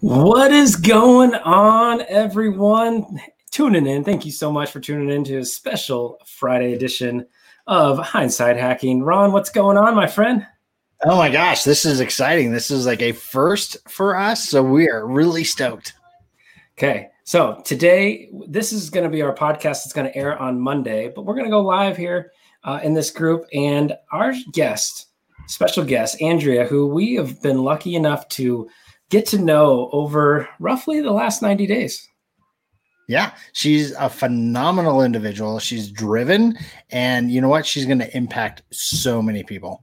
What is going on, everyone? Tuning in. Thank you so much for tuning in to a special Friday edition of Hindsight Hacking. Ron, what's going on, my friend? Oh my gosh, this is exciting. This is like a first for us. So we are really stoked. Okay. So today, this is going to be our podcast. It's going to air on Monday, but we're going to go live here uh, in this group. And our guest, special guest, Andrea, who we have been lucky enough to get to know over roughly the last 90 days. Yeah, she's a phenomenal individual. She's driven, and you know what? She's going to impact so many people.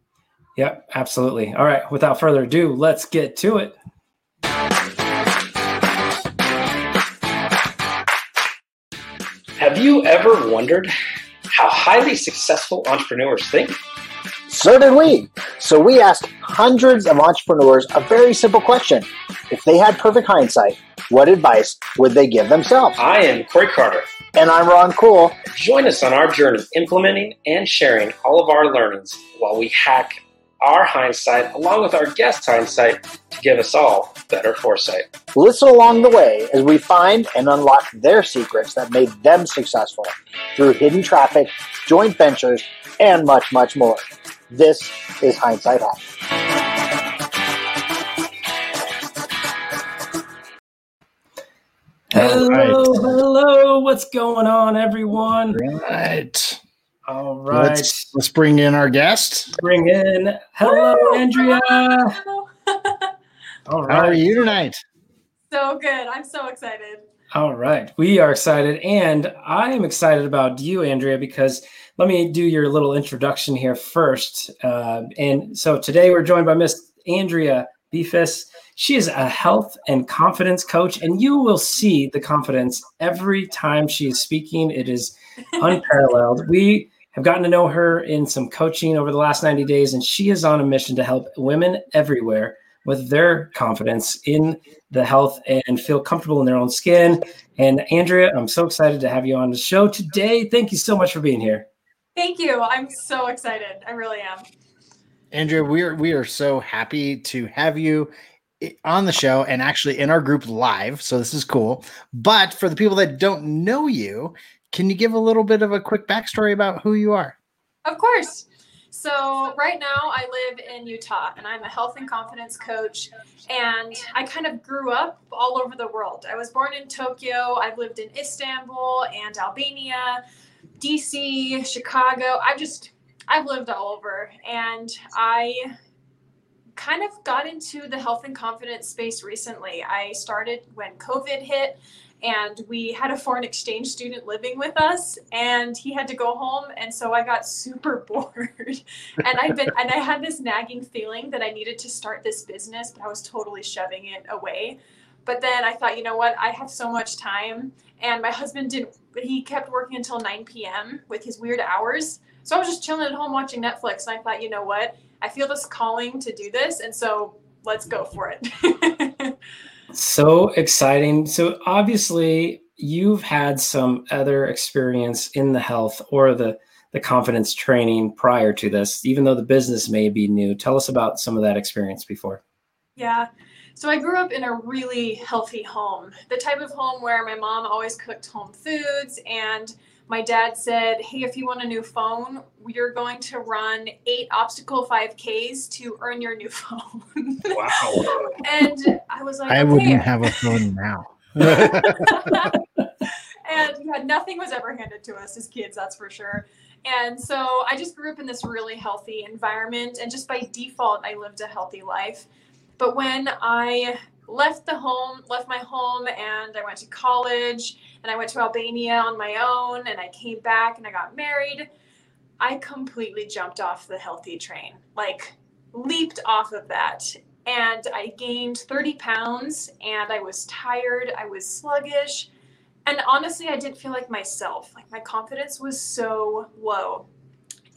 Yep, absolutely. All right, without further ado, let's get to it. Have you ever wondered how highly successful entrepreneurs think? So did we. So we asked hundreds of entrepreneurs a very simple question. If they had perfect hindsight, what advice would they give themselves? I am Corey Carter. And I'm Ron Cool. Join us on our journey implementing and sharing all of our learnings while we hack our hindsight along with our guest hindsight to give us all better foresight. Listen along the way as we find and unlock their secrets that made them successful through hidden traffic, joint ventures, and much, much more. This is Hindsight Hack. Hello, right. hello. What's going on, everyone? Right. All right. Let's, let's bring in our guest. Bring in. Hello, Andrea. Hello. All right. How are you tonight? So good. I'm so excited. All right. We are excited. And I am excited about you, Andrea, because let me do your little introduction here first. Uh, and so today we're joined by Miss Andrea Beefus. She is a health and confidence coach, and you will see the confidence every time she is speaking. It is unparalleled. we have gotten to know her in some coaching over the last 90 days, and she is on a mission to help women everywhere with their confidence in the health and feel comfortable in their own skin. And Andrea, I'm so excited to have you on the show today. Thank you so much for being here. Thank you. I'm so excited. I really am. Andrea, we are we are so happy to have you on the show and actually in our group live. So this is cool. But for the people that don't know you, can you give a little bit of a quick backstory about who you are? Of course. So right now I live in Utah and I'm a health and confidence coach and I kind of grew up all over the world. I was born in Tokyo, I've lived in Istanbul and Albania, DC, Chicago. I've just I've lived all over and I kind of got into the health and confidence space recently. I started when COVID hit and we had a foreign exchange student living with us and he had to go home and so I got super bored. and I've been and I had this nagging feeling that I needed to start this business, but I was totally shoving it away. But then I thought, you know what? I have so much time and my husband didn't but he kept working until 9 p.m. with his weird hours. So I was just chilling at home watching Netflix and I thought, you know what? I feel this calling to do this and so let's go for it. so exciting. So obviously you've had some other experience in the health or the the confidence training prior to this, even though the business may be new. Tell us about some of that experience before. Yeah. So I grew up in a really healthy home, the type of home where my mom always cooked home foods and my dad said, Hey, if you want a new phone, you're going to run eight obstacle 5Ks to earn your new phone. Wow. and I was like, I okay. wouldn't have a phone now. and yeah, nothing was ever handed to us as kids, that's for sure. And so I just grew up in this really healthy environment. And just by default, I lived a healthy life. But when I left the home, left my home, and I went to college and I went to Albania on my own and I came back and I got married. I completely jumped off the healthy train, like leaped off of that. And I gained 30 pounds and I was tired, I was sluggish. And honestly, I didn't feel like myself. Like my confidence was so low.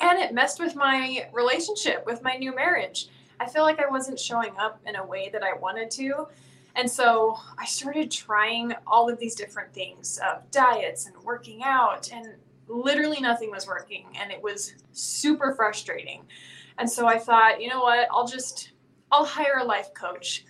And it messed with my relationship with my new marriage. I feel like I wasn't showing up in a way that I wanted to. And so I started trying all of these different things of diets and working out, and literally nothing was working. And it was super frustrating. And so I thought, you know what? I'll just, I'll hire a life coach.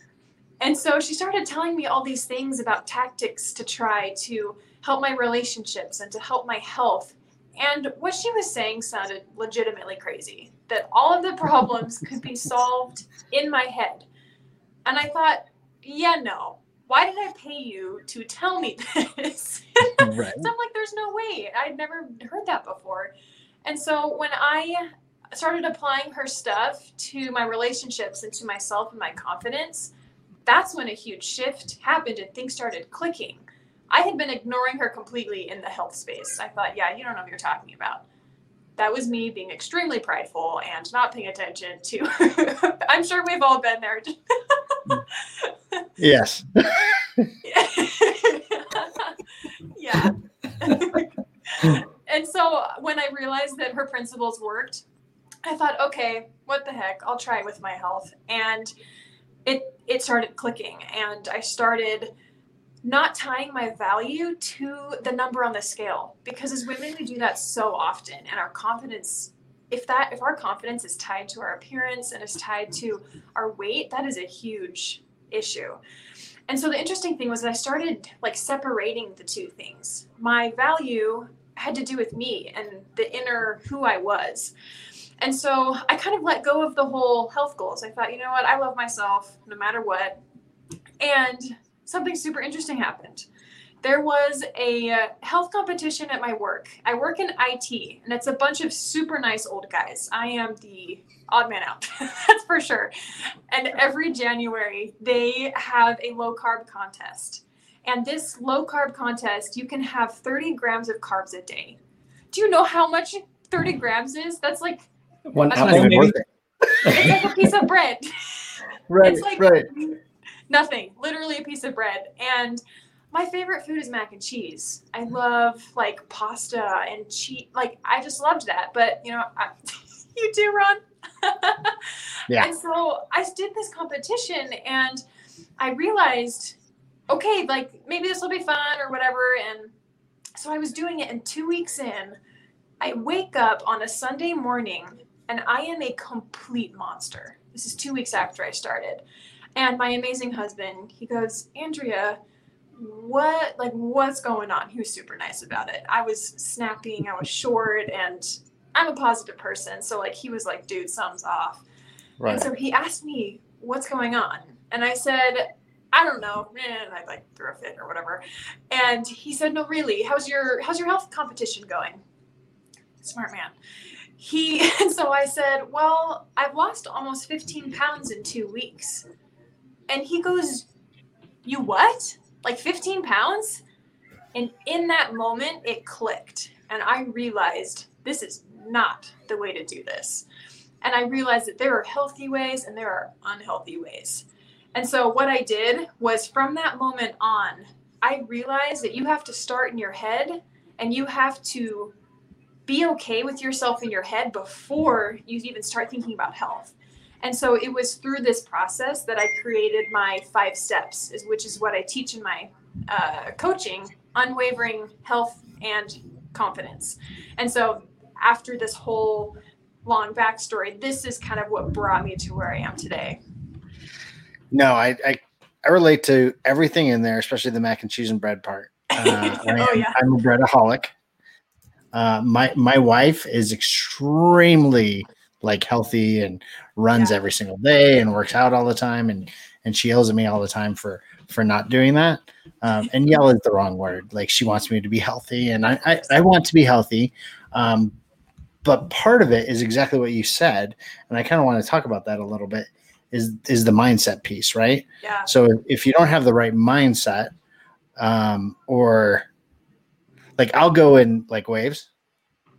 And so she started telling me all these things about tactics to try to help my relationships and to help my health. And what she was saying sounded legitimately crazy that all of the problems could be solved in my head. And I thought, yeah, no. Why did I pay you to tell me this? right. so I'm like, there's no way. I'd never heard that before. And so when I started applying her stuff to my relationships and to myself and my confidence, that's when a huge shift happened and things started clicking. I had been ignoring her completely in the health space. I thought, yeah, you don't know what you're talking about. That was me being extremely prideful and not paying attention to. I'm sure we've all been there. yes. yeah. and so when I realized that her principles worked, I thought, okay, what the heck? I'll try it with my health. And it it started clicking and I started not tying my value to the number on the scale because as women we do that so often and our confidence if that if our confidence is tied to our appearance and is tied to our weight that is a huge issue and so the interesting thing was that i started like separating the two things my value had to do with me and the inner who i was and so I kind of let go of the whole health goals. I thought, you know what, I love myself no matter what. And something super interesting happened. There was a uh, health competition at my work. I work in IT, and it's a bunch of super nice old guys. I am the odd man out, that's for sure. And every January, they have a low carb contest. And this low carb contest, you can have 30 grams of carbs a day. Do you know how much 30 grams is? That's like one That's apple, maybe. It's like a piece of bread. Right, it's like right. Nothing. Literally a piece of bread. And my favorite food is mac and cheese. I love like pasta and cheese. Like I just loved that. But you know, I, you do, Ron. yeah. And so I did this competition, and I realized, okay, like maybe this will be fun or whatever. And so I was doing it, and two weeks in, I wake up on a Sunday morning and I am a complete monster. This is two weeks after I started. And my amazing husband, he goes, Andrea, what, like, what's going on? He was super nice about it. I was snapping, I was short, and I'm a positive person. So, like, he was like, dude, something's off. Right. And so he asked me, what's going on? And I said, I don't know. And I like threw a fit or whatever. And he said, No, really, how's your how's your health competition going? Smart man he and so I said, "Well, I've lost almost 15 pounds in 2 weeks." And he goes, "You what? Like 15 pounds?" And in that moment it clicked and I realized this is not the way to do this. And I realized that there are healthy ways and there are unhealthy ways. And so what I did was from that moment on, I realized that you have to start in your head and you have to be okay with yourself in your head before you even start thinking about health. And so it was through this process that I created my five steps, which is what I teach in my uh, coaching unwavering health and confidence. And so after this whole long backstory, this is kind of what brought me to where I am today. No, I, I, I relate to everything in there, especially the mac and cheese and bread part. Uh, oh, yeah. I'm a breadaholic. Uh, my my wife is extremely like healthy and runs yeah. every single day and works out all the time and and she yells at me all the time for for not doing that um, and yell is the wrong word like she wants me to be healthy and i i, I want to be healthy um, but part of it is exactly what you said and i kind of want to talk about that a little bit is is the mindset piece right yeah so if you don't have the right mindset um, or like I'll go in like waves.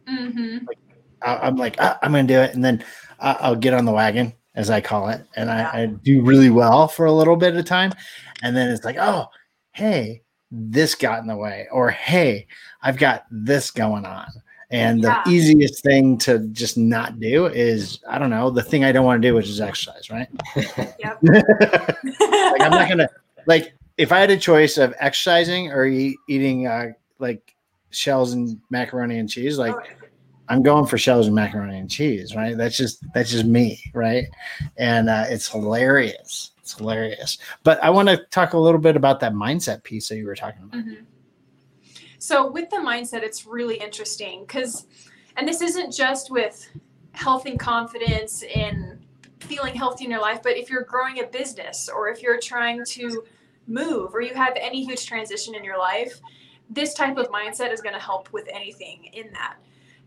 Mm-hmm. Like, I, am like ah, I'm gonna do it, and then I'll get on the wagon as I call it, and I, I do really well for a little bit of time, and then it's like oh hey this got in the way, or hey I've got this going on. And yeah. the easiest thing to just not do is, I don't know, the thing I don't want to do, which is exercise, right? Yep. like I'm not gonna like if I had a choice of exercising or eat, eating uh, like shells and macaroni and cheese, like oh, I'm going for shells and macaroni and cheese, right? That's just that's just me, right? And uh, it's hilarious. It's hilarious. But I want to talk a little bit about that mindset piece that you were talking about. Mhm. So with the mindset, it's really interesting because, and this isn't just with health and confidence and feeling healthy in your life, but if you're growing a business or if you're trying to move or you have any huge transition in your life, this type of mindset is going to help with anything in that.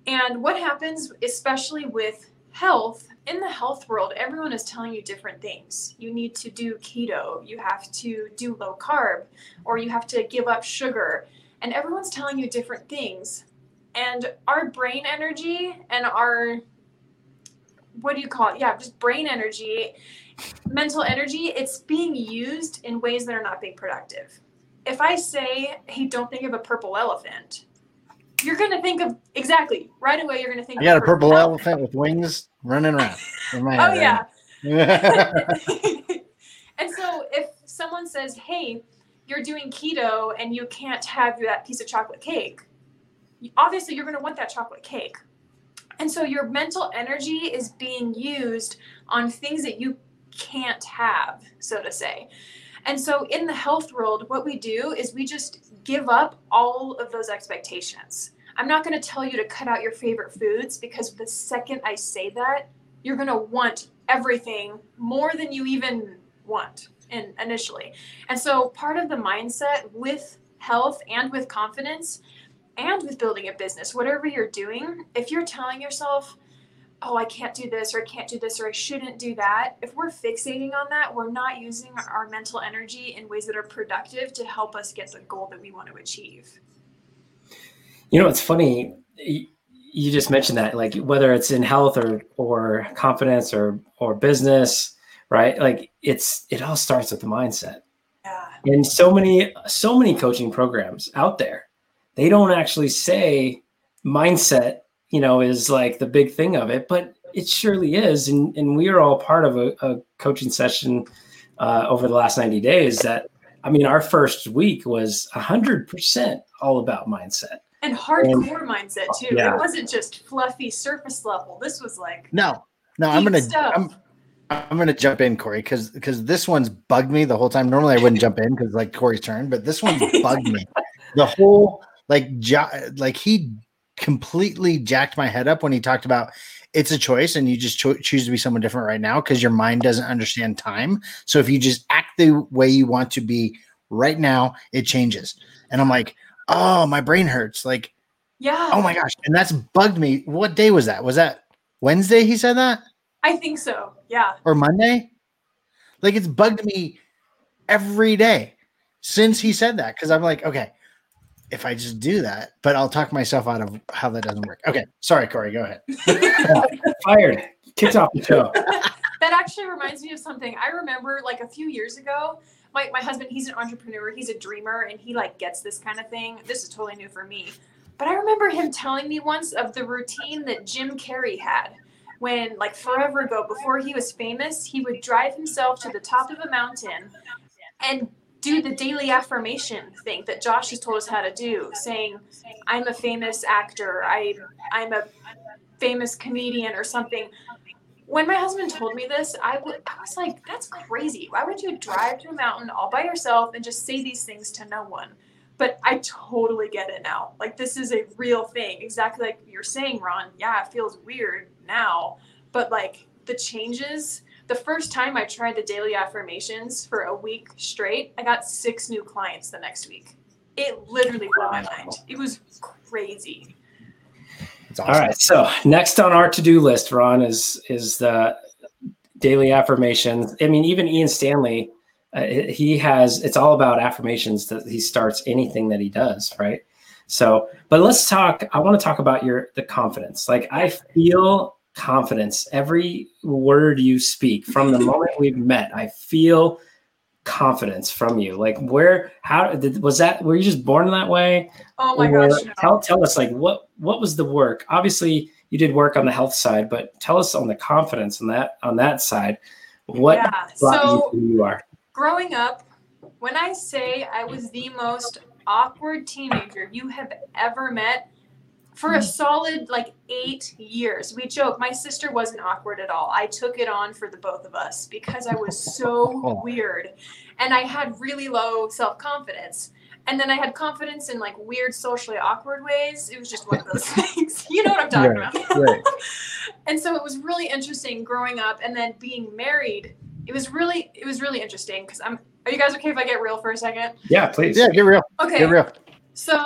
And what happens, especially with health, in the health world, everyone is telling you different things. You need to do keto, you have to do low carb, or you have to give up sugar. And everyone's telling you different things. And our brain energy and our, what do you call it? Yeah, just brain energy, mental energy, it's being used in ways that are not being productive. If I say, hey, don't think of a purple elephant, you're going to think of exactly right away. You're going to think. I got a purple elephant with wings running around. Oh yeah. and so if someone says, "Hey, you're doing keto and you can't have that piece of chocolate cake," obviously you're going to want that chocolate cake. And so your mental energy is being used on things that you can't have, so to say. And so in the health world, what we do is we just give up all of those expectations. I'm not going to tell you to cut out your favorite foods because the second I say that, you're going to want everything more than you even want in, initially. And so part of the mindset with health and with confidence and with building a business, whatever you're doing, if you're telling yourself, oh, I can't do this or I can't do this or I shouldn't do that, if we're fixating on that, we're not using our mental energy in ways that are productive to help us get the goal that we want to achieve. You know, it's funny. You just mentioned that, like whether it's in health or or confidence or or business, right? Like it's it all starts with the mindset. Yeah. And so many so many coaching programs out there, they don't actually say mindset. You know, is like the big thing of it, but it surely is. And and we are all part of a, a coaching session uh, over the last ninety days. That I mean, our first week was hundred percent all about mindset. And hardcore mindset too. Yeah. It wasn't just fluffy surface level. This was like No, no, I'm gonna stuff. I'm I'm gonna jump in, Corey, because because this one's bugged me the whole time. Normally I wouldn't jump in because like Corey's turn, but this one's bugged me. The whole like ja- like he completely jacked my head up when he talked about it's a choice and you just cho- choose to be someone different right now because your mind doesn't understand time. So if you just act the way you want to be right now, it changes. And I'm like, oh, my brain hurts. Like, yeah. oh my gosh, and that's bugged me. What day was that? Was that Wednesday? He said that I think so. Yeah. or Monday. Like it's bugged me every day since he said that because I'm like, okay, if I just do that, but I'll talk myself out of how that doesn't work. Okay, sorry, Corey, go ahead. Fired, kicked off the show. that actually reminds me of something. I remember like a few years ago, my, my husband, he's an entrepreneur, he's a dreamer, and he like gets this kind of thing. This is totally new for me. But I remember him telling me once of the routine that Jim Carrey had when, like forever ago, before he was famous, he would drive himself to the top of a mountain and do the daily affirmation thing that Josh has told us how to do, saying, I'm a famous actor, I I'm a famous comedian or something when my husband told me this, I w- I was like, that's crazy. Why would you drive to a mountain all by yourself and just say these things to no one? But I totally get it now. Like, this is a real thing. Exactly like you're saying, Ron. Yeah, it feels weird now. But like the changes, the first time I tried the daily affirmations for a week straight, I got six new clients the next week. It literally blew my mind. It was crazy. It's All right. So next on our to-do list, Ron, is is the daily affirmations. I mean, even Ian Stanley, uh, he has. It's all about affirmations that he starts anything that he does, right? So, but let's talk. I want to talk about your the confidence. Like I feel confidence every word you speak from the moment we've met. I feel confidence from you. Like where? How did was that? Were you just born that way? Oh my Or gosh. no. Tell tell us like what what was the work? Obviously, you did work on the health side, but tell us on the confidence on that on that side. What yeah. So you who you are? growing up, when I say I was the most awkward teenager you have ever met, for a solid like eight years. We joke, my sister wasn't awkward at all. I took it on for the both of us because I was so oh. weird and I had really low self confidence. And then I had confidence in like weird socially awkward ways. It was just one of those things. you know what I'm talking Right, about. right. and so it was really interesting growing up and then being married. It was really it was really interesting because I'm are you guys okay if I get real for a second? Yeah, please. Yeah, get real. Okay. Get real. So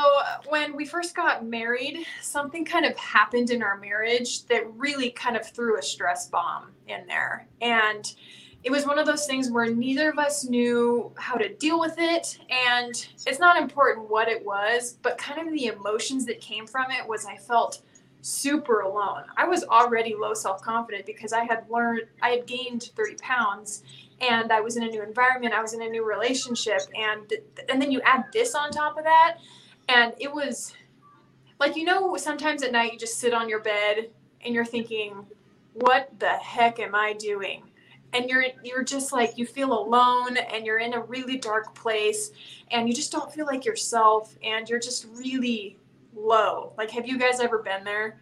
when we first got married, something kind of happened in our marriage that really kind of threw a stress bomb in there. And it was one of those things where neither of us knew how to deal with it. And it's not important what it was, but kind of the emotions that came from it was I felt super alone. I was already low self confident because I had learned, I had gained 30 pounds and I was in a new environment, I was in a new relationship. And, and then you add this on top of that and it was like you know sometimes at night you just sit on your bed and you're thinking what the heck am i doing and you're you're just like you feel alone and you're in a really dark place and you just don't feel like yourself and you're just really low like have you guys ever been there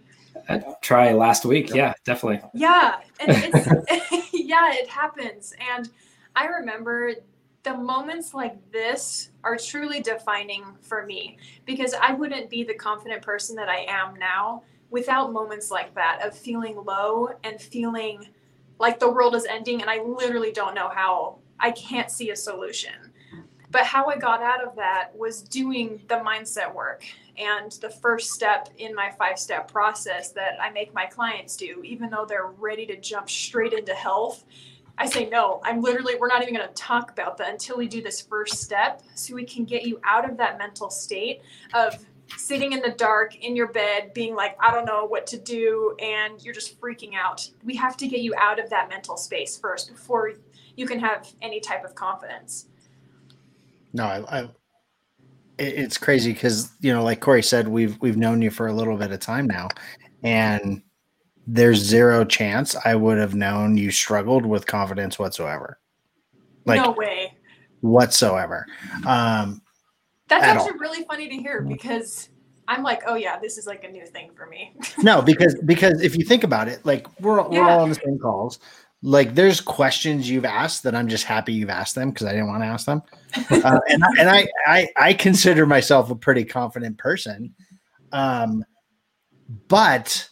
I try last week. Yeah, definitely. yeah and it's yeah it happens and i remember the moments like this are truly defining for me because I wouldn't be the confident person that I am now without moments like that of feeling low and feeling like the world is ending and I literally don't know how I can't see a solution. But how I got out of that was doing the mindset work and the first step in my five step process that I make my clients do, even though they're ready to jump straight into health I say no. I'm literally we're not even going to talk about that until we do this first step so we can get you out of that mental state of sitting in the dark in your bed being like I don't know what to do and you're just freaking out. We have to get you out of that mental space first before you can have any type of confidence. No, I, I it's crazy because you know, like Corey said, we've we've known you for a little bit of time now, and there's zero chance I would have known you struggled with confidence whatsoever. Like no way. whatsoever. Um, That's at actually really funny to hear because I'm like, oh yeah, this is like a new thing for me. no, because because if you think about it, like we're we're all on the same calls. Like there's questions you've asked that I'm just happy you've asked them because I didn't want to ask them. Uh, and I, and I, I I consider myself a pretty confident person. Um, but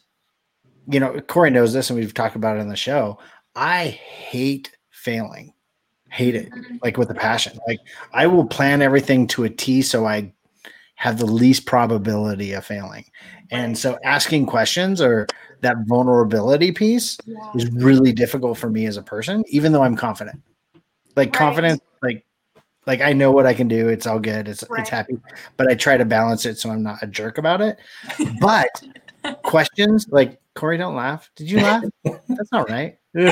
you know, Corey knows this, and we've talked about it on the show. I hate failing, hate it like with a passion. Like I will plan everything to a T so I have the least probability of failing. And so asking questions or that vulnerability piece Yeah. is really difficult for me as a person, even though I'm confident. Like Right. confidence, like like I know what I can do. It's all good. It's Right. it's happy. But I try to balance it so I'm not a jerk about it. But questions like Corey, don't laugh. Did you laugh? That's not right. You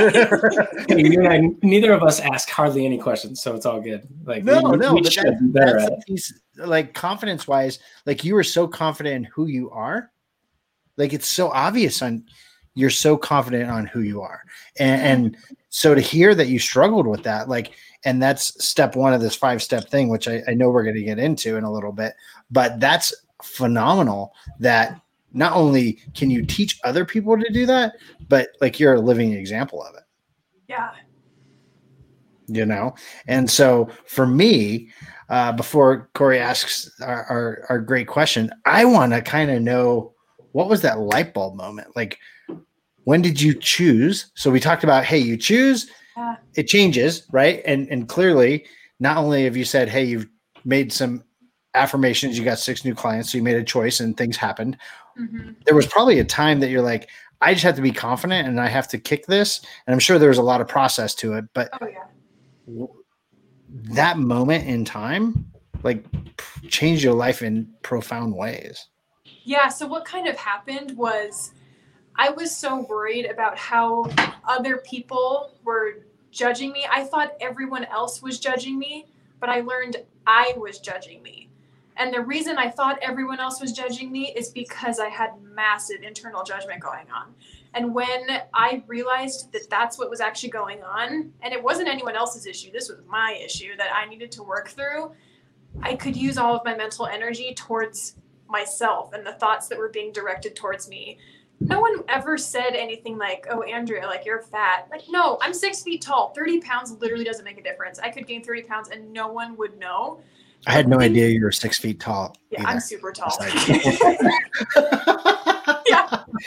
and I, neither of us ask hardly any questions, so it's all good. Like No, we, no, we but that- that's at the it. piece, like confidence wise, like you are so confident in who you are. Like it's so obvious on you're so confident on who you are. And, and so to hear that you struggled with that, like, and that's step one of this five step thing, which I, I know we're going to get into in a little bit, but that's phenomenal that not only can you teach other people to do that, but like you're a living example of it Yeah. you know and so for me uh, before corey asks our, our, our great question i want to kind of know what was that light bulb moment? Like when did you choose? So we talked about hey you choose Yeah. it changes right? And and clearly not only have you said hey you've made some affirmations you got six new clients so you made a choice and things happened. Hmm there was probably a time that you're like i just have to be confident and i have to kick this. And i'm sure there was a lot of process to it but Oh yeah. that moment in time like changed your life in profound ways Yeah, so what kind of happened was I was so worried about how other people were judging me. I thought everyone else was judging me, but I learned I was judging me. And the reason I thought everyone else was judging me is because I had massive internal judgment going on. And when I realized that that's what was actually going on, and it wasn't anyone else's issue, this was my issue that I needed to work through, I could use all of my mental energy towards myself and the thoughts that were being directed towards me no one ever said anything like, "Oh, Andrea, like you're fat." Like, no, I'm six feet tall. Thirty pounds literally doesn't make a difference. I could gain thirty pounds and no one would know. I had no idea you were six feet tall. Yeah, either. I'm super tall.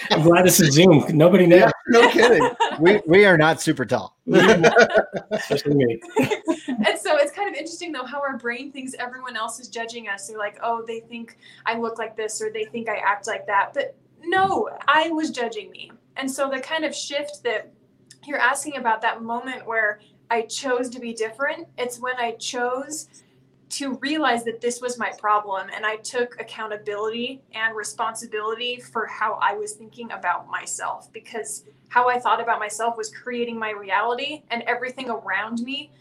yeah. I'm glad this is Zoom. Nobody knows. Yeah, no kidding. We we are not super tall. Especially me. and so it's kind of interesting though how our brain thinks everyone else is judging us. They're like, oh, they think I look like this or they think I act like that. But no, I was judging me. And so the kind of shift that you're asking about that moment where I chose to be different, it's when I chose to realize that this was my problem and I took accountability and responsibility for how I was thinking about myself because how I thought about myself was creating my reality and everything around me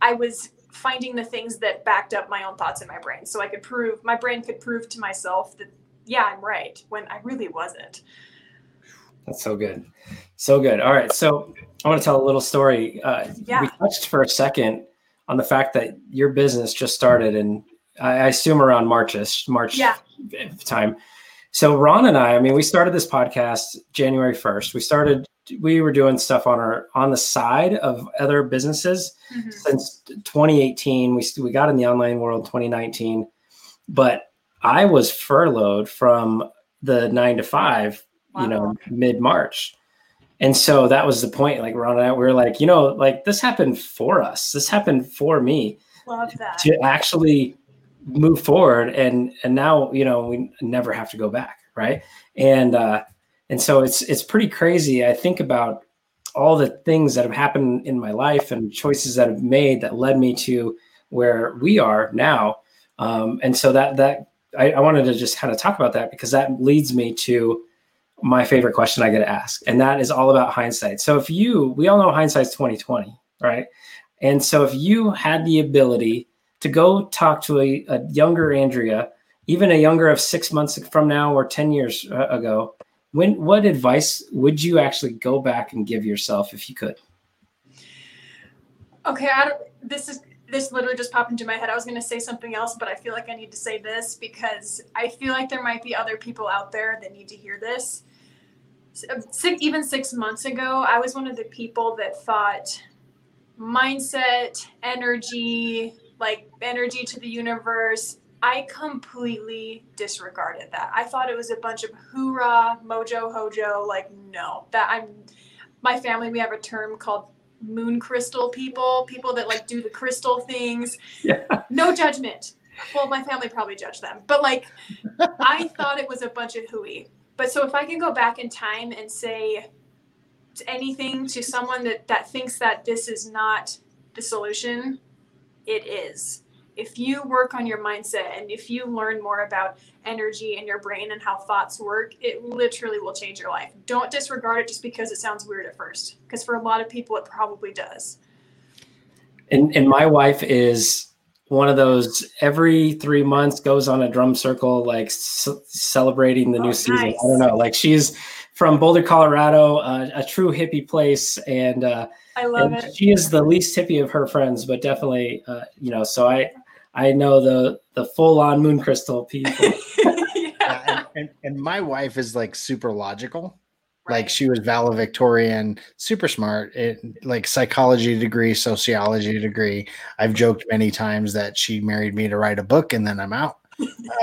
I was finding the things that backed up my own thoughts in my brain so I could prove my brain could prove to myself that yeah, I'm right when I really wasn't. That's so good. So good. All right. So I want to tell a little story. Uh, yeah. We touched for a second on the fact that your business just started and I assume around Marchish, March yeah. time. So Ron and I, I mean, we started this podcast January 1st. We started, we were doing stuff on our, on the side of other businesses mm-hmm. since 2018. We, we got in the online world 2019, but I was furloughed from the nine to five, wow. you know, mid March. And so that was the point. Like Ron and I, we were like, you know, like this happened for us. This happened for me. Love that. To actually move forward. And and now, you know, we never have to go back. Right. And uh and so it's it's pretty crazy. I think about all the things that have happened in my life and choices that have made that led me to where we are now. Um, and so that that I, I wanted to just kind of talk about that because that leads me to my favorite question I get to ask, and that is all about hindsight. So if you, we all know hindsight's twenty twenty, right? And so if you had the ability to go talk to a, a younger Andrea, even a younger of six months from now or ten years uh, ago, when what advice would you actually go back and give yourself if you could? Okay, I don't, this is this literally just popped into my head. I was going to say something else, but I feel like I need to say this because I feel like there might be other people out there that need to hear this. Six, even six months ago, I was one of the people that thought mindset, energy, like energy to the universe. I completely disregarded that. I thought it was a bunch of hoorah, mojo, hojo. Like, no, that I'm my family, we have a term called moon crystal people, people that like do the crystal things. Yeah. No judgment. Well, my family probably judged them, but like I thought it was a bunch of hooey. But so if I can go back in time and say anything to someone that that thinks that this is not the solution, it is if you work on your mindset and if you learn more about energy and your brain and how thoughts work, it literally will change your life. Don't disregard it just because it sounds weird at first, because for a lot of people, it probably does. And, and my wife is one of those every three months goes on a drum circle, like c- celebrating the oh, new nice. season. I don't know. Like she's from Boulder, Colorado, uh, a true hippie place. And, uh, I love and it. She is the least hippie of her friends, but definitely, uh, you know, so I, I know the the full on moon crystal people. yeah. yeah, and, and, and, my wife is like super logical. Right. Like she was valedictorian, super smart, it, like psychology degree, sociology degree. I've joked many times that she married me to write a book and then I'm out.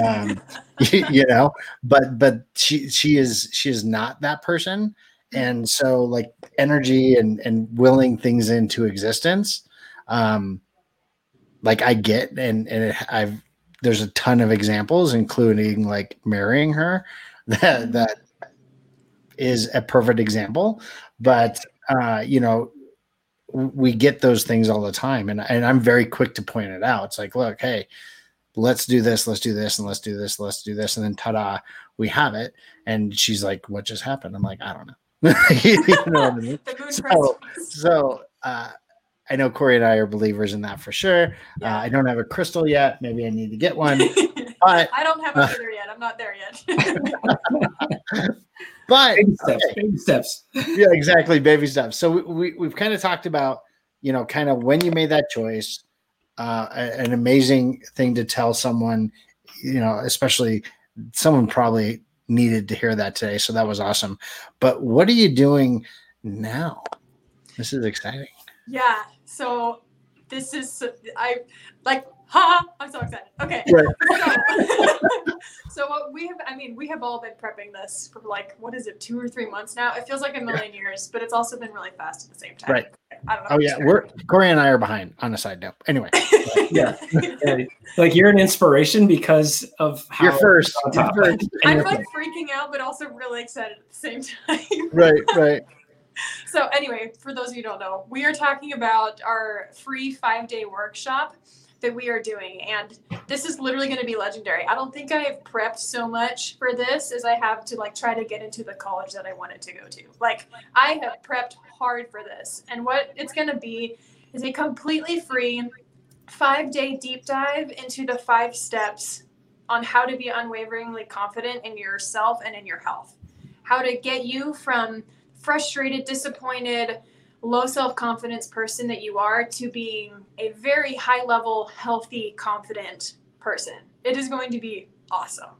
um, you, you know, but but she she is she is not that person, and so like energy and and willing things into existence. Um, like I get and and it, I've there's a ton of examples, including like marrying her, that mm-hmm. that is a perfect example. But uh, you know, we get those things all the time, and and I'm very quick to point it out. It's like, look, hey, let's do this, let's do this, and let's do this, let's do this, and then ta-da, we have it. And she's like, what just happened? I'm like, I don't know. you know I mean? so, so uh, I know Corey and I are believers in that for sure. Uh, yeah. Uh, I don't have a crystal yet. Maybe I need to get one. But I don't have a either yet. I'm not there yet. But baby steps, okay. baby steps. yeah, exactly. Baby steps. So we, we, have kind of talked about, you know, kind of when you made that choice, uh, an amazing thing to tell someone, you know, especially someone probably needed to hear that today. So that was awesome. But what are you doing now? This is exciting. Yeah. So this is I like ha I'm so excited. Okay. Right. So, so what we have I mean, we have all been prepping this for like what is it, two or three months now? It feels like a million years, but it's also been really fast at the same time. Right. I don't know. Oh yeah, we're Corey and I are behind on a side note. Anyway, Yeah. Yeah. Like you're an inspiration because of how you're first. on You're first. I'm like freaking out, but also really excited at the same time. Right, right. So, anyway, for those of you who don't know, we are talking about our free five day workshop that we are doing. And this is literally going to be legendary. I don't think I have prepped so much for this as I have to like try to get into the college that I wanted to go to. Like, I have prepped hard for this. And what it's going to be is a completely free five day deep dive into the five steps on how to be unwaveringly confident in yourself and in your health. How to get you from frustrated, disappointed, low self confidence person that you are to being a very high level, healthy, confident person. It is going to be awesome.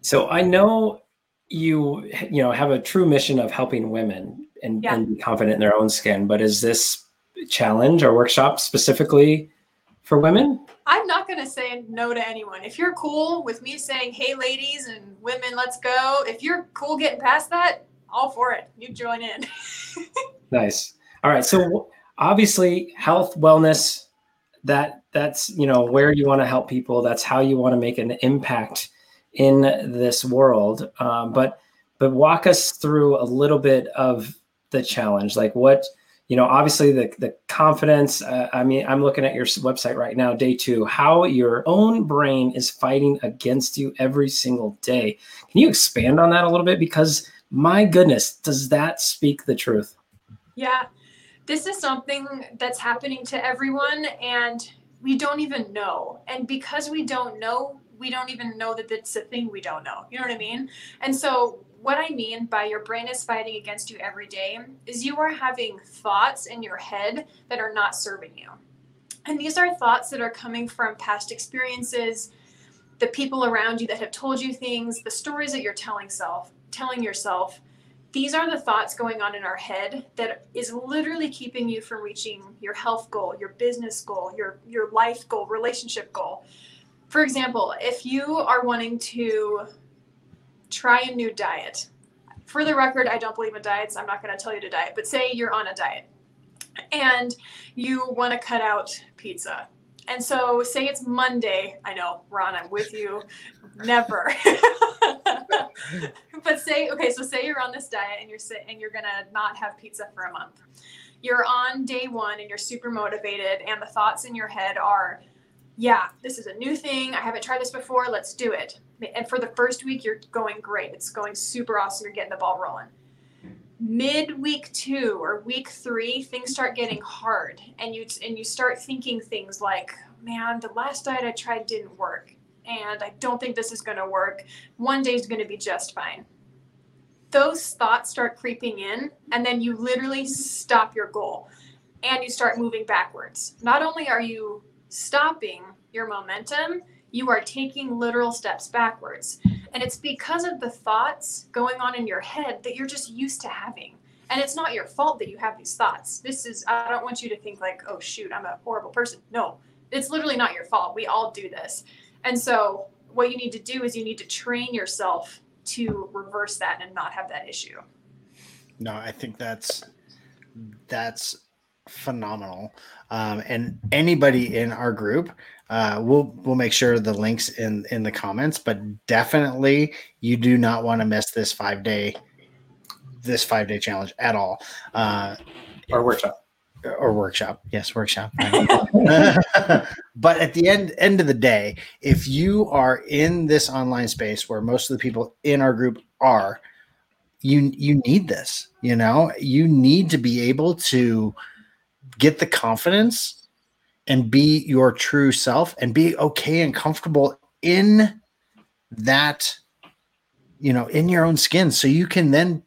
So I know you you know have a true mission of helping women and, Yeah. and be confident in their own skin, but is this challenge or workshop specifically for women? I'm not going to say no to anyone. If you're cool with me saying, hey, ladies and women, let's go, if you're cool getting past that, all for it. You join in. Nice. All right. So obviously, health, wellness, that that's you know where you want to help people. That's how you want to make an impact in this world. Um, but but walk us through a little bit of the challenge. Like what you know, obviously the the confidence. Uh, I mean, I'm looking at your website right now, day two. How your own brain is fighting against you every single day. Can you expand on that a little bit? Because my goodness, does that speak the truth? Yeah, this is something that's happening to everyone, and we don't even know. And because we don't know, we don't even know that it's a thing we don't know. You know what I mean? And so, what I mean by your brain is fighting against you every day is you are having thoughts in your head that are not serving you. And these are thoughts that are coming from past experiences, the people around you that have told you things, the stories that you're telling self, telling yourself these are the thoughts going on in our head that is literally keeping you from reaching your health goal your business goal your your life goal relationship goal. For example if you are wanting to try a new diet for the record i don't believe in diets. I'm not going to tell you to diet but say you're on a diet and you want to cut out pizza. And so say it's monday i know ron i'm with you. Never but say okay so say you're on this diet and you're sit and you're gonna not have pizza for a month. You're on day one and you're super motivated and the thoughts in your head are yeah this is a new thing. I haven't tried this before. Let's do it. And for the first week you're going great. It's going super awesome. You're getting the ball rolling. Mid week two or week three things start getting hard and you and you start thinking things like man the last diet i tried didn't work and i don't think this is going to work. One day is going to be just fine. Those thoughts start creeping in and then you literally stop your goal and you start moving backwards. Not only are you stopping your momentum you are taking literal steps backwards. And it's because of the thoughts going on in your head that you're just used to having. And it's not your fault that you have these thoughts. This is i don't want you to think like oh shoot i'm a horrible person. No it's literally not your fault. We all do this and so what you need to do is you need to train yourself to reverse that and not have that issue. No, I think that's that's phenomenal. Um, and anybody in our group, uh, we'll we'll make sure the links in in the comments. But definitely, you do not want to miss this five day this five day challenge at all. Uh, Or workshop? Or workshop. Yes, workshop. but at the end end of the day, if you are in this online space where most of the people in our group are, you you need this. You know, you need to be able to get the confidence and be your true self and be okay and comfortable in that you know in your own skin so you can then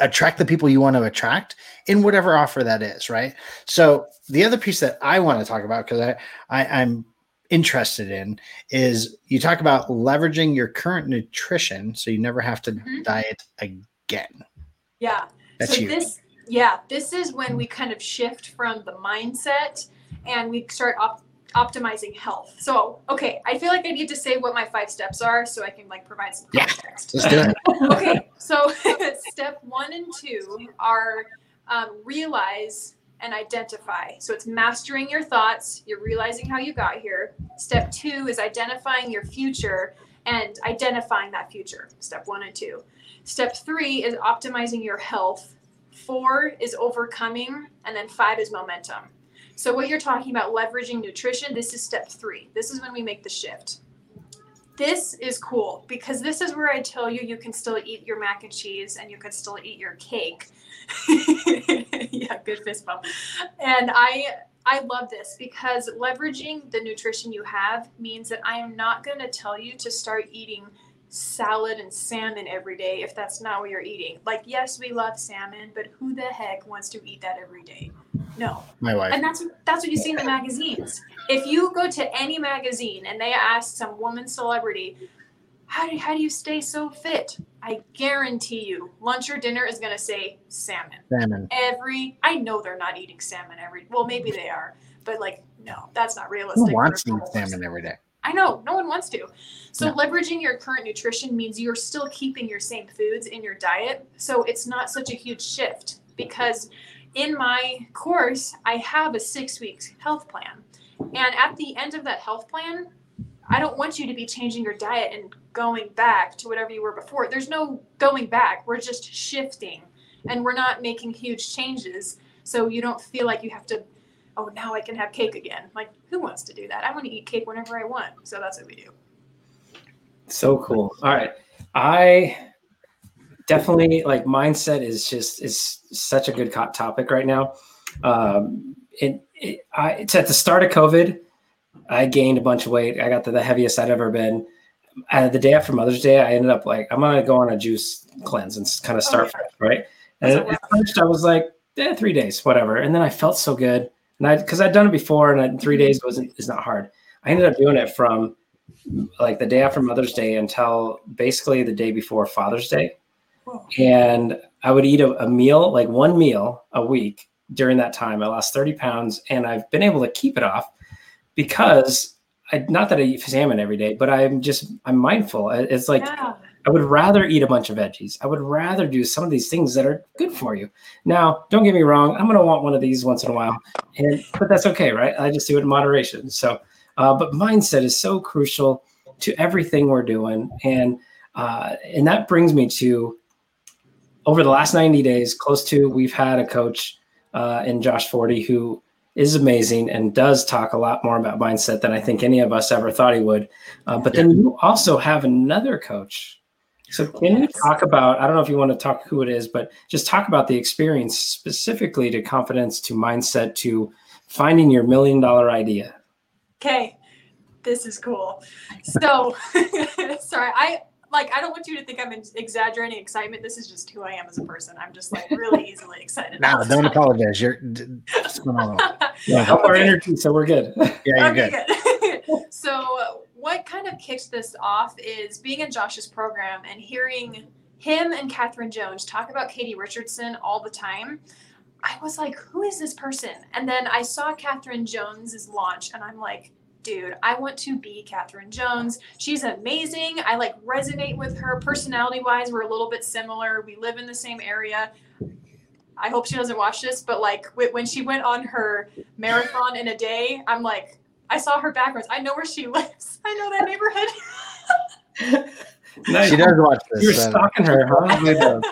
attract the people you want to attract in whatever offer that is right so the other piece that i want to talk about because I, I i'm interested in is you talk about leveraging your current nutrition so you never have to Mhm. diet again. Yeah. That's so you. this yeah, this is when we kind of shift from the mindset and we start op- optimizing health. So, okay, I feel like I need to say what my five steps are so I can like provide some Yeah. context. It. okay, so step one and two are um, realize and identify. So it's mastering your thoughts, you're realizing how you got here. Step two is identifying your future and identifying that future. Step one and two. Step three is optimizing your health. Four is overcoming. And then five is momentum. So, what you're talking about, leveraging nutrition, this is step three. This is when we make the shift this is cool because this is where I tell you you can still eat your mac and cheese and you can still eat your cake. yeah, good fist bump. And I I love this because leveraging the nutrition you have means that I am not going to tell you to start eating salad and salmon every day if that's not what you're eating. Like yes, we love salmon, but who the heck wants to eat that every day? No My wife. and that's that's what you see in the magazines. If you go to any magazine and they ask some woman celebrity, how do how do you stay so fit? I guarantee you, lunch or dinner is going to say salmon. Salmon. Every I know they're not eating salmon every. Well, maybe they are, but like no, that's not Who realistic. wants to eat salmon every day? I know, no one wants to. So No. leveraging your current nutrition means you're still keeping your same foods in your diet. So it's not such a huge shift because in my course, I have a 6 weeks health plan. And at the end of that health plan, I don't want you to be changing your diet and going back to whatever you were before. There's no going back. We're just shifting and we're not making huge changes. So you don't feel like you have to oh, now I can have cake again. Like, who wants to do that? I want to eat cake whenever I want. So that's what we do. So cool. All right. I definitely like mindset is just is such a good topic right now. Um, it, it I it's at the start of COVID, I gained a bunch of weight. I got to the heaviest I'd ever been. Uh, the day after Mother's Day, I ended up like I'm gonna go on a juice cleanse and kind of start Okay. fresh, right? And at first, I was like, eh, three days, whatever. And then I felt so good, and I because I'd done it before, and I, 3 days wasn't is not hard. I ended up doing it from like the day after Mother's Day until basically the day before Father's Day. And I would eat a, a meal, like one meal a week during that time. I lost 30 pounds and I've been able to keep it off because I, not that I eat salmon every day, but I'm just, I'm mindful. It's like, yeah. I would rather eat a bunch of veggies. I would rather do some of these things that are good for you. Now, don't get me wrong. I'm going to want one of these once in a while, and but that's okay, right? I just do it in moderation. So, uh, but mindset is so crucial to everything we're doing, and uh, and that brings me to over the last 90 days, close to we've had a coach uh, in Josh Forti who is amazing and does talk a lot more about mindset than I think any of us ever thought he would. Uh, but then you also have another coach. So can you talk about? I don't know if you want to talk who it is, but just talk about the experience specifically to confidence, to mindset, to finding your million dollar idea. Okay. This is cool. So, sorry. I like, I don't want you to think I'm exaggerating excitement. This is just who I am as a person. I'm just like really easily excited. No, don't time. apologize. You're d- it's phenomenal. Yeah, help our energy, so we're good. Yeah, you're good. okay, good. so, uh, what kind of kicks this off is being in Josh's program and hearing him and Catherine Jones talk about Katie Richardson all the time. I was like, who is this person? And then I saw Catherine Jones's launch, and I'm like, dude, I want to be Catherine Jones. She's amazing. I like resonate with her personality wise. We're a little bit similar. We live in the same area. I hope she doesn't watch this, but like when she went on her marathon in a day, I'm like, I saw her backwards. I know where she lives. I know that neighborhood. nice. She does watch this. You're this. stalking her, huh? Probably does.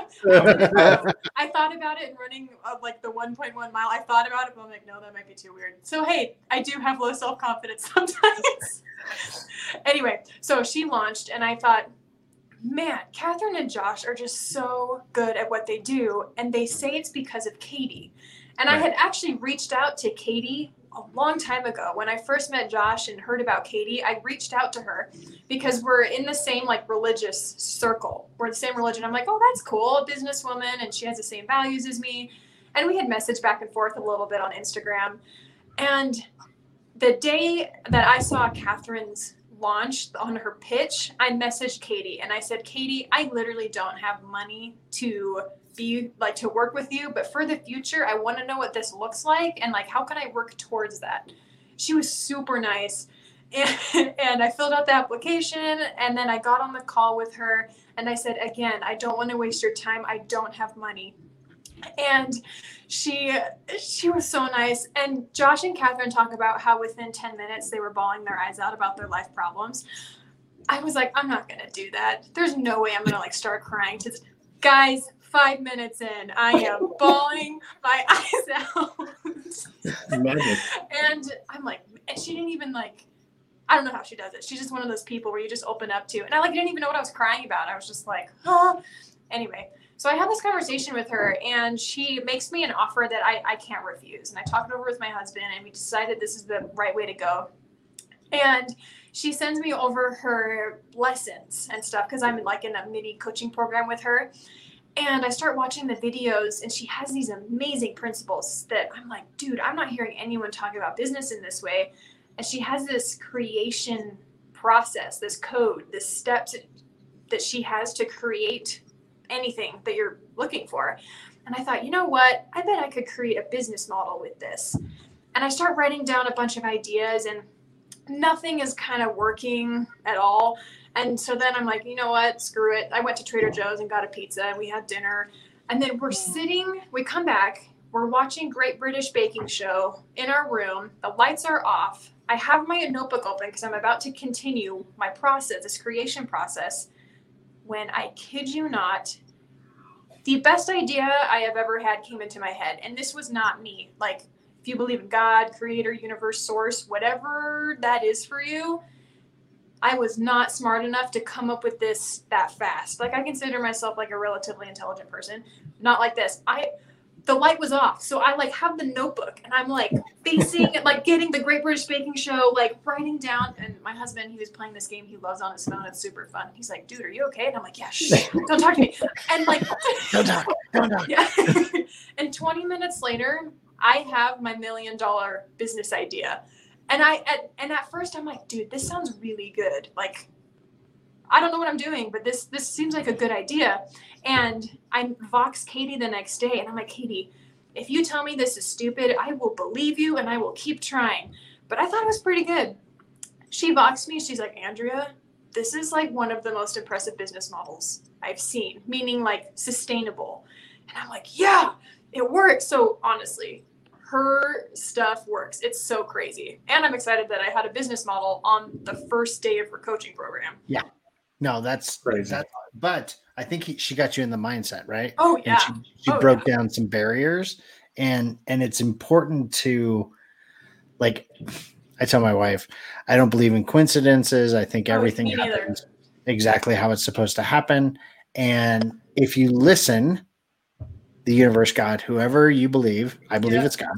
I thought about it and running uh, like the 1.1 mile. I thought about it, but I'm like, no, that might be too weird. So hey, I do have low self confidence sometimes. anyway, so she launched, and I thought, man, Catherine and Josh are just so good at what they do, and they say it's because of Katie. And I had actually reached out to Katie a long time ago when I first met Josh and heard about Katie. I reached out to her because we're in the same like religious circle. We're the same religion. I'm like, oh, that's cool, a businesswoman, and she has the same values as me. And we had messaged back and forth a little bit on Instagram. And the day that I saw Catherine's launch on her pitch, I messaged Katie and I said, Katie, I literally don't have money to like to work with you, but for the future, I want to know what this looks like and like how can I work towards that. She was super nice. And, and I filled out the application and then I got on the call with her and I said, again, I don't want to waste your time. I don't have money and she she was so nice and josh and catherine talk about how within 10 minutes they were bawling their eyes out about their life problems i was like i'm not gonna do that there's no way i'm gonna like start crying to guys five minutes in i am bawling my eyes out Magic. and i'm like and she didn't even like I don't know how she does it. She's just one of those people where you just open up to. And I like didn't even know what I was crying about. I was just like, huh. Anyway, so I had this conversation with her, and she makes me an offer that I, I can't refuse. And I talked it over with my husband, and we decided this is the right way to go. And she sends me over her lessons and stuff because I'm like in a mini coaching program with her. And I start watching the videos, and she has these amazing principles that I'm like, dude, I'm not hearing anyone talk about business in this way. And she has this creation process, this code, this steps that she has to create anything that you're looking for. And I thought, you know what? I bet I could create a business model with this. And I start writing down a bunch of ideas, and nothing is kind of working at all. And so then I'm like, you know what? Screw it. I went to Trader Joe's and got a pizza, and we had dinner. And then we're sitting, we come back, we're watching Great British Baking Show in our room. The lights are off. I have my notebook open because I'm about to continue my process, this creation process when I kid you not, the best idea I have ever had came into my head. And this was not me. Like, if you believe in God, creator, universe, source, whatever that is for you, I was not smart enough to come up with this that fast. Like, I consider myself like a relatively intelligent person, not like this. I, the light was off. So I like have the notebook and I'm like facing like getting the Great British Baking Show, like writing down. And my husband, he was playing this game he loves on his phone. It's super fun. He's like, dude, are you okay? And I'm like, yeah, shh, don't talk to me. And like, don't talk, don't talk. Yeah. and 20 minutes later, I have my million dollar business idea. And I, at, and at first I'm like, dude, this sounds really good. Like, I don't know what I'm doing, but this this seems like a good idea. And I vox Katie the next day, and I'm like, Katie, if you tell me this is stupid, I will believe you and I will keep trying. But I thought it was pretty good. She voxed me. She's like, Andrea, this is like one of the most impressive business models I've seen, meaning like sustainable. And I'm like, yeah, it works. So honestly, her stuff works. It's so crazy. And I'm excited that I had a business model on the first day of her coaching program. Yeah. No, that's Crazy. That, but I think he, she got you in the mindset, right? Oh yeah. And she, she Oh, broke down some barriers, and and it's important to, like, I tell my wife, I don't believe in coincidences. I think Oh, everything me neither. happens exactly how it's supposed to happen, and if you listen, the universe, God, whoever you believe, I believe Yeah. it's God,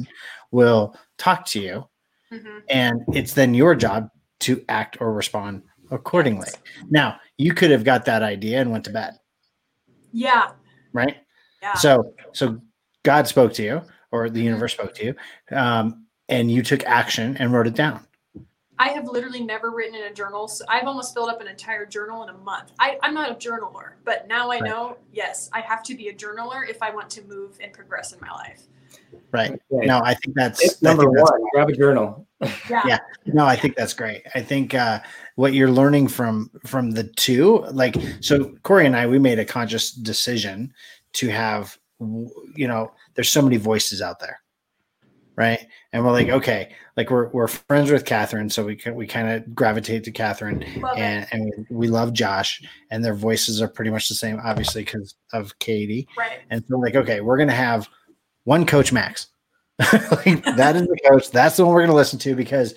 will talk to you, hmm and it's then your job to act or respond accordingly. Yes. Now, you could have got that idea and went to bed, Yeah. right? Yeah. So, so God spoke to you, or the Mhm. universe spoke to you, um, and you took action and wrote it down. I have literally never written in a journal. So I've almost filled up an entire journal in a month. I, I'm not a journaler, but now I Right. know, yes, I have to be a journaler if I want to move and progress in my life. Right? Okay. No, I think that's It's I number think that's- one. Grab a journal. Yeah. Yeah. No, I think that's great. I think uh, what you're learning from from the two, like, so Corey and I, we made a conscious decision to have, you know, there's so many voices out there, right? And we're like, okay, like we're we're friends with Catherine, so we can, we kind of gravitate to Catherine, Love and it. and we love Josh, and their voices are pretty much the same, obviously, because of Katie. Right. And so, like, okay, we're gonna have one coach max. like, that is the coach. That's the one we're gonna listen to because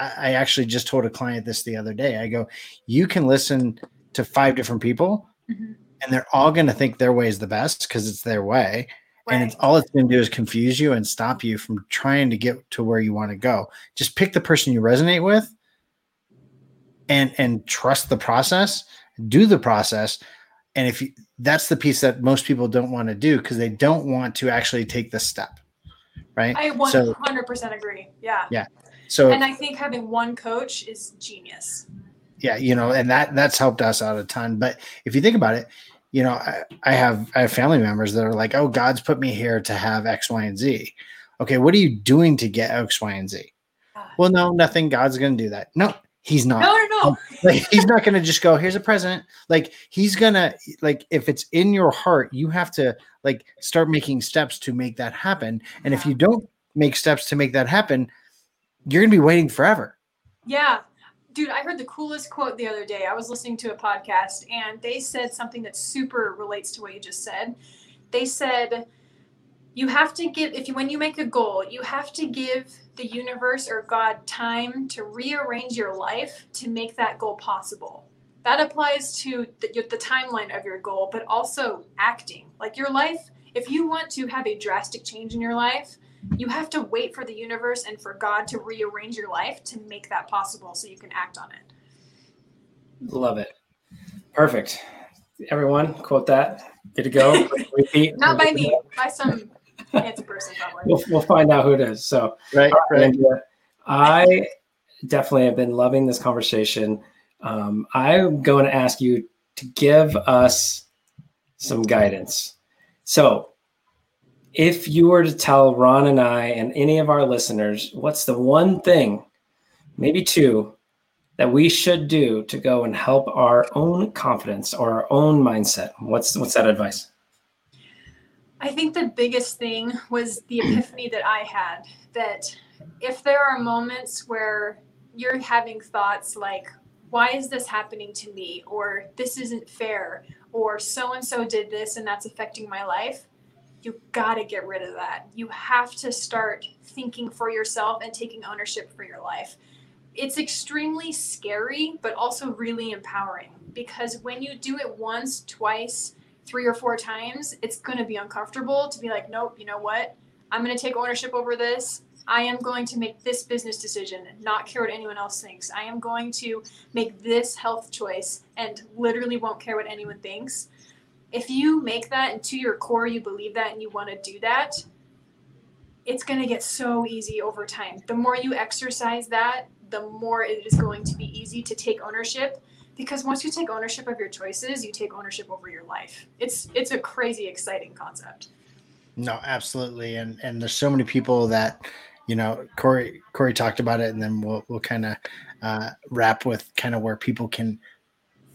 I, I actually just told a client this the other day. I go, you can listen to five different people, Mhm. and they're all gonna think their way is the best because it's their way. And it's all it's gonna do is confuse you and stop you from trying to get to where you want to go. Just pick the person you resonate with and and trust the process, do the process. And if you, that's the piece that most people don't want to do because they don't want to actually take the step. Right. I 100% agree. Yeah. Yeah. So and I think having one coach is genius. yeah, you know, and that that's helped us out a ton. But if you think about it, you know, I, I have I have family members that are like, oh, God's put me here to have X, Y, and Z. Okay, what are you doing to get X, Y, and Z? Well, no, nothing. God's going to do that. No, he's not. No, no, no. like he's not going to just go here's a present like he's going to like if it's in your heart you have to like start making steps to make that happen and if you don't make steps to make that happen you're going to be waiting forever Yeah. Dude, I heard the coolest quote the other day. I was listening to a podcast and they said something that super relates to what you just said. They said you have to give if you when you make a goal, you have to give the universe or God time to rearrange your life to make that goal possible. That applies to the, the timeline of your goal, but also acting. Like your life, if you want to have a drastic change in your life, you have to wait for the universe and for God to rearrange your life to make that possible so you can act on it. Love it. Perfect. Everyone, quote that. Good to go. Repeat. Not by me, by some fancy person probably. We'll, we'll find out who it is. So, right All right, right Andrea, I definitely have been loving this conversation. Um, I'm going to ask you to give us some guidance. So, if you were to tell Ron and I and any of our listeners, what's the one thing, maybe two, that we should do to go and help our own confidence or our own mindset? What's what's that advice? I think the biggest thing was the epiphany that I had that if there are moments where you're having thoughts like, why is this happening to me? Or this isn't fair? Or so and so did this and that's affecting my life. You got to get rid of that. You have to start thinking for yourself and taking ownership for your life. It's extremely scary, but also really empowering because when you do it once, twice, three or four times, it's going to be uncomfortable to be like, nope, you know what? I'm going to take ownership over this. I am going to make this business decision, and not care what anyone else thinks. I am going to make this health choice and literally won't care what anyone thinks. If you make that and to your core you believe that and you want to do that, it's going to get so easy over time. The more you exercise that, the more it is going to be easy to take ownership because once you take ownership of your choices, you take ownership over your life. It's it's a crazy exciting concept. no absolutely and and there's so many people that you know corey corey talked about it and then we'll we'll kind of uh, wrap with kind of where people can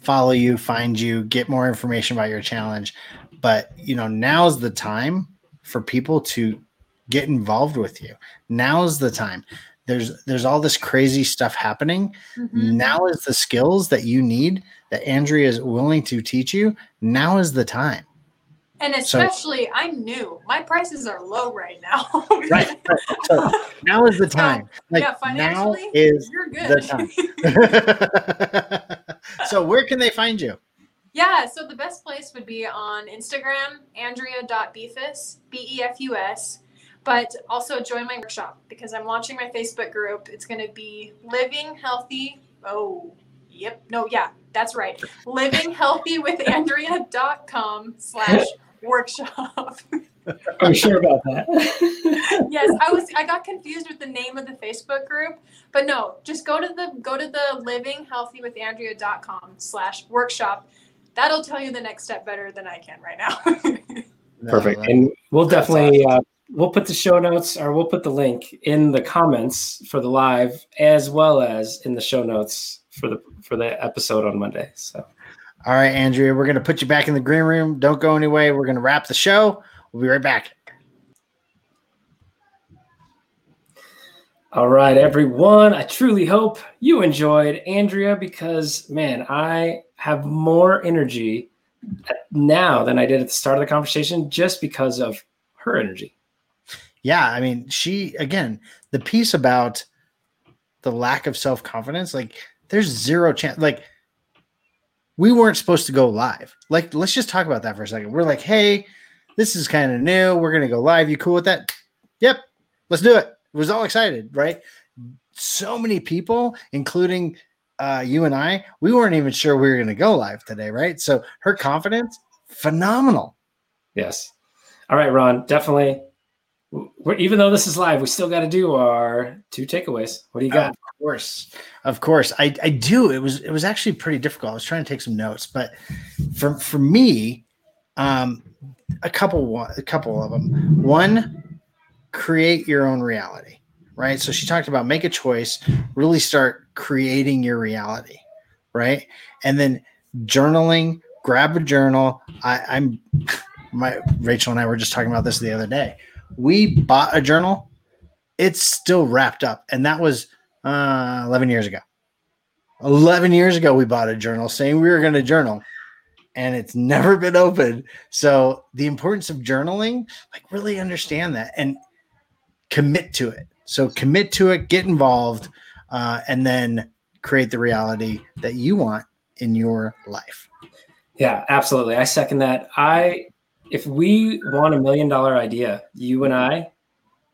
follow you find you get more information about your challenge. But you know now's the time for people to get involved with you. Now's the time. There's there's all this crazy stuff happening. Mhm. now is the skills that you need that andrea is willing to teach you. Now is the time And So- especially, I'm new. My prices are low right now. right, right. so now is the time like yeah, now financially, is you're the good. time so where can they find you yeah, so the best place would be on Instagram, andrea.befus, B E F U S. But also join my workshop because I'm launching my Facebook group. It's going to be Living Healthy. Oh, yep. No, yeah, that's right. Living Healthy with Andrea.com slash workshop. I'm sure about that. yes, I was I got confused with the name of the Facebook group, but no, just go to the go to the livinghealthywithandrea.com slash workshop. That'll tell you the next step better than I can right now. Perfect. And we'll That's definitely uh, we'll put the show notes or we'll put the link in the comments for the live as well as in the show notes for the for the episode on Monday. So all right andrea we're going to put you back in the green room don't go anyway we're going to wrap the show we'll be right back all right, everyone. I truly hope you enjoyed Andrea because man, I have more energy now than I did at the start of the conversation just because of her energy. yeah i mean she again the piece about the lack of self-confidence like there's zero chance like we weren't supposed to go live. Like let's just talk about that for a second. We're like hey this is kind of new. We're gonna go live. You cool with that? Yep. Let's do it. Was all excited right? So many people including uh, you and i we weren't even sure we were gonna go live today right? So her confidence phenomenal. Yes. All right, Ron. Definitely. Even though this is live, we still got to do our two takeaways. What do you got? Of course, of course, I, I do. It was it was actually pretty difficult. I was trying to take some notes, but for for me, um, a couple a couple of them. One, create your own reality. Right. So she talked about make a choice, really start creating your reality. Right. And then journaling, grab a journal. I, I'm my Rachel and I were just talking about this the other day. We bought a journal. It's still wrapped up, and that was uh, 11 years ago. 11 years ago, we bought a journal saying we were going to journal, and it's never been opened. So, the importance of journaling, like, really understand that and commit to it. So, commit to it, get involved, uh, and then create the reality that you want in your life. Yeah, absolutely. I second that. I if we want a million dollar idea, you and I,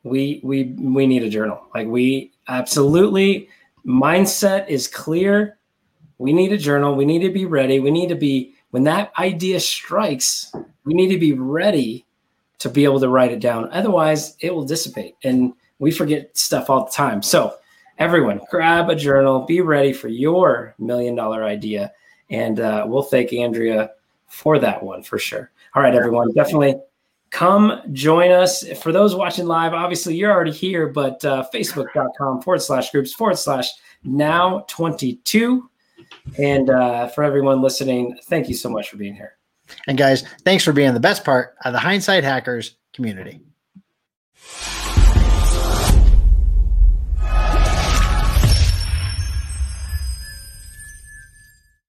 we we we need a journal. Like we absolutely mindset is clear. We need a journal. We need to be ready. We need to be when that idea strikes, we need to be ready to be able to write it down. Otherwise, it will dissipate and we forget stuff all the time. So, everyone, grab a journal, be ready for your million dollar idea. And uh, we'll thank Andrea for that one for sure. All right, everyone, definitely come join us. For those watching live, obviously you're already here, but uh, facebook.com forward slash groups forward slash now 22. And uh, for everyone listening, thank you so much for being here. And guys, thanks for being the best part of the Hindsight Hackers community.